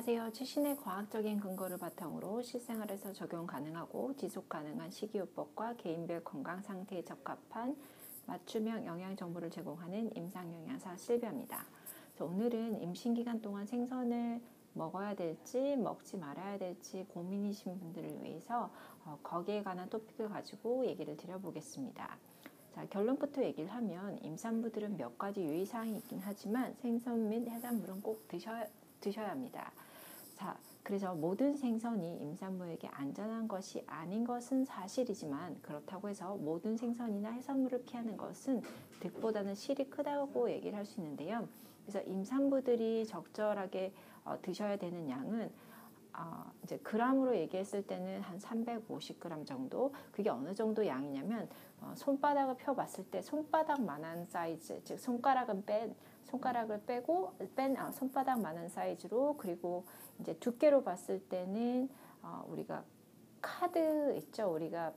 안녕하세요. 최신의 과학적인 근거를 바탕으로 실생활에서 적용 가능하고 지속 가능한 식이요법과 개인별 건강 상태에 적합한 맞춤형 영양 정보를 제공하는 임상 영양사 실비입니다. 오늘은 임신 기간 동안 생선을 먹어야 될지 먹지 말아야 될지 고민이신 분들을 위해서 어, 거기에 관한 토픽을 가지고 얘기를 드려보겠습니다. 자, 결론부터 얘기를 하면 임산부들은 몇 가지 유의사항이 있긴 하지만 생선 및 해산물은 꼭 드셔야, 드셔야 합니다. 자, 그래서 모든 생선이 임산부에게 안전한 것이 아닌 것은 사실이지만 그렇다고 해서 모든 생선이나 해산물을 피하는 것은 득보다는 실이 크다고 얘기를 할 수 있는데요. 그래서 임산부들이 적절하게 어, 드셔야 되는 양은 어, 이제 그람으로 얘기했을 때는 한 350g 정도. 그게 어느 정도 양이냐면 어, 손바닥을 펴봤을 때 손바닥만한 사이즈, 즉 손가락은 뺀 손가락을 빼고 뺀 아, 손바닥만한 사이즈로 그리고 이제 두께로 봤을 때는 어, 우리가 카드 있죠. 우리가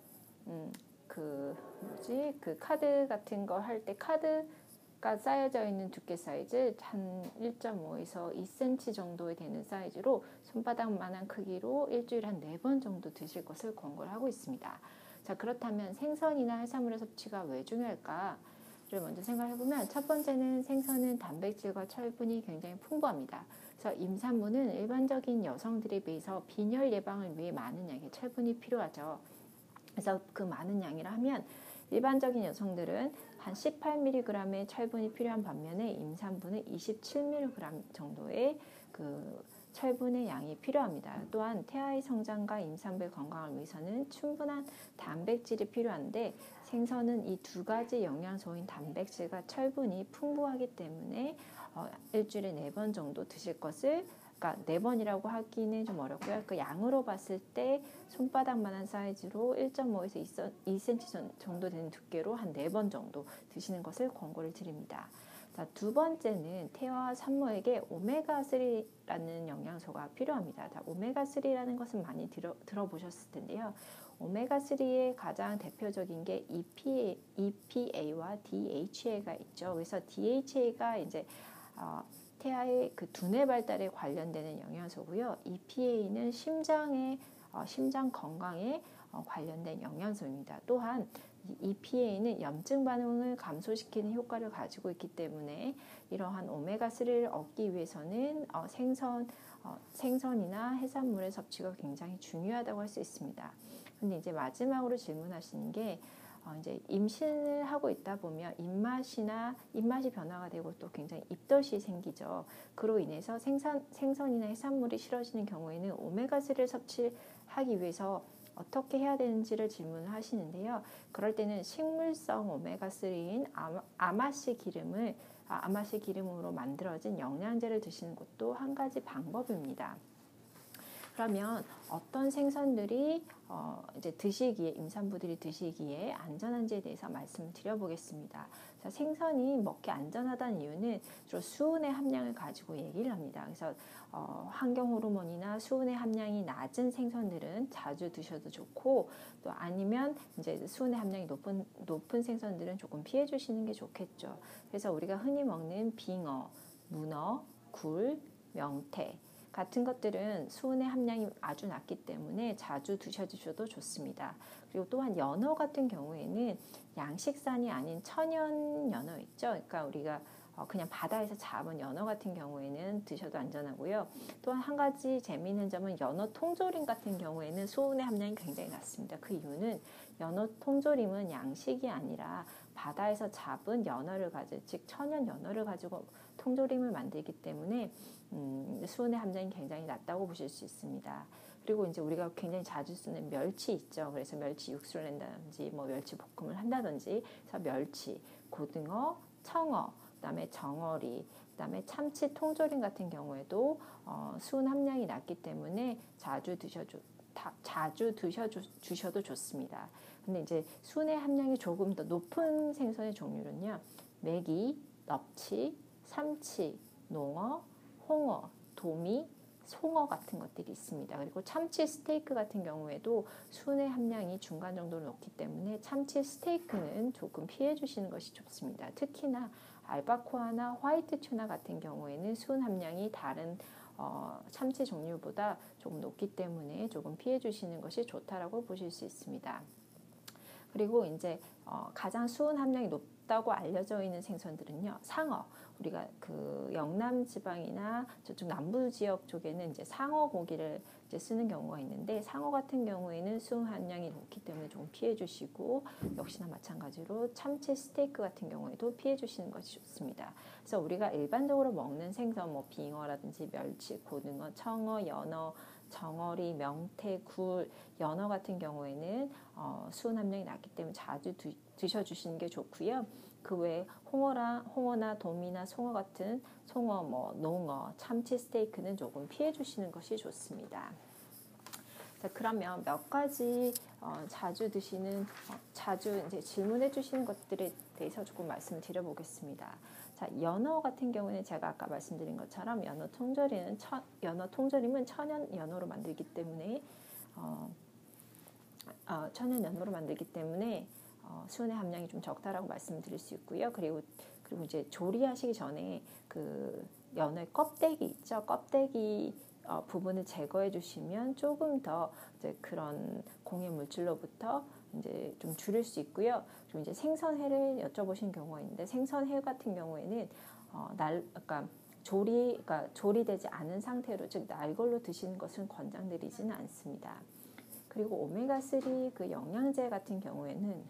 음, 그 뭐지 그 카드 같은 거 할 때 카드 가 쌓여져 있는 두께 사이즈 한 1.5에서 2cm 정도 되는 사이즈로 손바닥만한 크기로 일주일에 한 4번 정도 드실 것을 권고를 하고 있습니다. 자 그렇다면 생선이나 해산물의 섭취가 왜 중요할까 를 먼저 생각해 보면 첫 번째는 생선은 단백질과 철분이 굉장히 풍부합니다. 그래서 임산부는 일반적인 여성들에 비해서 빈혈 예방을 위해 많은 양의 철분이 필요하죠. 그래서 그 많은 양이라 하면 일반적인 여성들은 한 18mg의 철분이 필요한 반면에 임산부는 27mg 정도의 그 철분의 양이 필요합니다. 또한 태아의 성장과 임산부의 건강을 위해서는 충분한 단백질이 필요한데 생선은 이 두 가지 영양소인 단백질과 철분이 풍부하기 때문에 어, 일주일에 네 번 정도 드실 것을 그러니까 네 번이라고 하기는 좀 어렵고요. 그 양으로 봤을 때 손바닥만한 사이즈로 1.5에서 2cm 정도 되는 두께로 한 네 번 정도 드시는 것을 권고를 드립니다. 자, 두 번째는 태아와 산모에게 오메가3라는 영양소가 필요합니다. 자, 오메가3라는 것은 많이 들어, 들어보셨을 텐데요. 오메가3의 가장 대표적인 게 EPA, EPA와 DHA가 있죠. 그래서 DHA가 이제 어, 태아의 그 두뇌 발달에 관련되는 영양소고요. EPA는 심장의 어, 심장 건강에 어, 관련된 영양소입니다. 또한 EPA는 염증 반응을 감소시키는 효과를 가지고 있기 때문에 이러한 오메가3를 얻기 위해서는 어, 생선, 어, 생선이나 해산물의 섭취가 굉장히 중요하다고 할 수 있습니다. 근데 이제 마지막으로 질문하시는 게 어, 이제 임신을 하고 있다 보면 입맛이나 입맛이 변화가 되고 또 굉장히 입덧이 생기죠. 그로 인해서 생선, 생선이나 해산물이 싫어지는 경우에는 오메가3를 섭취하기 위해서 어떻게 해야 되는지를 질문하시는데요. 그럴 때는 식물성 오메가3인 아마씨 기름을 아, 아마씨 기름으로 만들어진 영양제를 드시는 것도 한 가지 방법입니다. 그러면 어떤 생선들이 어 이제 드시기에 임산부들이 드시기에 안전한지에 대해서 말씀을 드려보겠습니다. 자, 생선이 먹기 안전하다는 이유는 주로 수은의 함량을 가지고 얘기를 합니다. 그래서 어, 환경 호르몬이나 수은의 함량이 낮은 생선들은 자주 드셔도 좋고 또 아니면 이제 수은의 함량이 높은 높은 생선들은 조금 피해 주시는 게 좋겠죠. 그래서 우리가 흔히 먹는 빙어, 문어, 굴, 명태 같은 것들은 수은의 함량이 아주 낮기 때문에 자주 드셔주셔도 좋습니다. 그리고 또한 연어 같은 경우에는 양식산이 아닌 천연 연어 있죠. 그러니까 우리가 어, 그냥 바다에서 잡은 연어 같은 경우에는 드셔도 안전하고요. 또한 한 가지 재미있는 점은 연어 통조림 같은 경우에는 수은의 함량이 굉장히 낮습니다. 그 이유는 연어 통조림은 양식이 아니라 바다에서 잡은 연어를 가지고 즉 천연 연어를 가지고 통조림을 만들기 때문에 음, 수은의 함량이 굉장히 낮다고 보실 수 있습니다. 그리고 이제 우리가 굉장히 자주 쓰는 멸치 있죠. 그래서 멸치 육수를 낸다든지 뭐 멸치 볶음을 한다든지 그래서 멸치, 고등어, 청어, 그다음에 정어리, 그다음에 참치 통조림 같은 경우에도 어, 수은 함량이 낮기 때문에 자주 드셔주 다, 자주 드셔 주셔도 좋습니다. 근데 이제 순의 함량이 조금 더 높은 생선의 종류는요. 메기, 넙치, 삼치, 농어, 홍어, 도미, 송어 같은 것들이 있습니다. 그리고 참치 스테이크 같은 경우에도 순의 함량이 중간 정도로 높기 때문에 참치 스테이크는 조금 피해 주시는 것이 좋습니다. 특히나 알바코아나 화이트 튜나 같은 경우에는 순 함량이 다른 어, 참치 종류보다 조금 높기 때문에 조금 피해 주시는 것이 좋다라고 보실 수 있습니다. 그리고 이제 어, 가장 수은 함량이 높다고 알려져 있는 생선들은요 상어 우리가 그 영남 지방이나 저쪽 남부 지역 쪽에는 이제 상어 고기를 이제 쓰는 경우가 있는데 상어 같은 경우에는 수은 함량이 높기 때문에 좀 피해 주시고 역시나 마찬가지로 참치 스테이크 같은 경우에도 피해 주시는 것이 좋습니다. 그래서 우리가 일반적으로 먹는 생선 뭐 빙어라든지 멸치, 고등어, 청어, 연어 정어리, 명태, 굴, 연어 같은 경우에는 어, 수은 함량이 낮기 때문에 자주 드, 드셔주시는 게 좋고요. 그 외에 홍어라, 홍어나 도미나 송어 같은 송어, 뭐 농어, 참치 스테이크는 조금 피해 주시는 것이 좋습니다. 자, 그러면 몇 가지 어, 자주 드시는 어, 자주 이제 질문해 주시는 것들에 대해서 조금 말씀을 드려보겠습니다. 자, 연어 같은 경우는 제가 아까 말씀드린 것처럼 연어 통조림은 천, 연어 통조림은 천연 연어로 만들기 때문에 어, 어, 천연 연어로 만들기 때문에 어, 수은의 함량이 좀 적다라고 말씀드릴 수 있고요. 그리고 그리고 이제 조리하시기 전에 그 연어의 껍데기 있죠. 껍데기 어, 부분을 제거해 주시면 조금 더 이제 그런 공해 물질로부터 이제 좀 줄일 수 있고요. 그리고 이제 생선회를 여쭤보신 경우가 있는데 생선회 같은 경우에는 어, 날, 그러니까 조리, 그러니까 조리되지 않은 상태로 즉 날걸로 드시는 것은 권장드리지는 않습니다. 그리고 오메가 3 그 영양제 같은 경우에는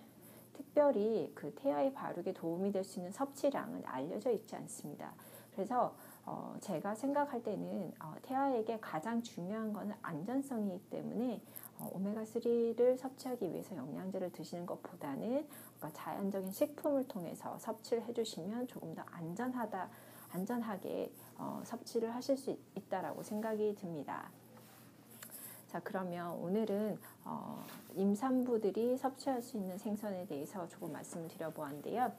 특별히 그 태아에 바르게 도움이 될 수 있는 섭취량은 알려져 있지 않습니다. 그래서 어, 제가 생각할 때는 어, 태아에게 가장 중요한 것은 안전성이기 때문에 어, 오메가3를 섭취하기 위해서 영양제를 드시는 것보다는 그러니까 자연적인 식품을 통해서 섭취를 해주시면 조금 더 안전하다, 안전하게 어, 섭취를 하실 수 있다라고 생각이 듭니다. 자 그러면 오늘은 어, 임산부들이 섭취할 수 있는 생선에 대해서 조금 말씀을 드려보았는데요.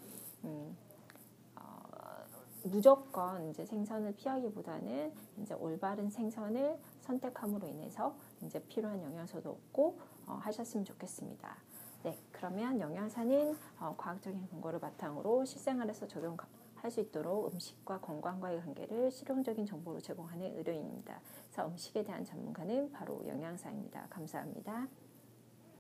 음, 무조건 이제 생선을 피하기보다는 이제 올바른 생선을 선택함으로 인해서 이제 필요한 영양소도 얻고 어, 하셨으면 좋겠습니다. 네, 그러면 영양사는 어, 과학적인 근거를 바탕으로 실생활에서 적용할 수 있도록 음식과 건강과의 관계를 실용적인 정보로 제공하는 의료인입니다. 그래서 음식에 대한 전문가는 바로 영양사입니다. 감사합니다.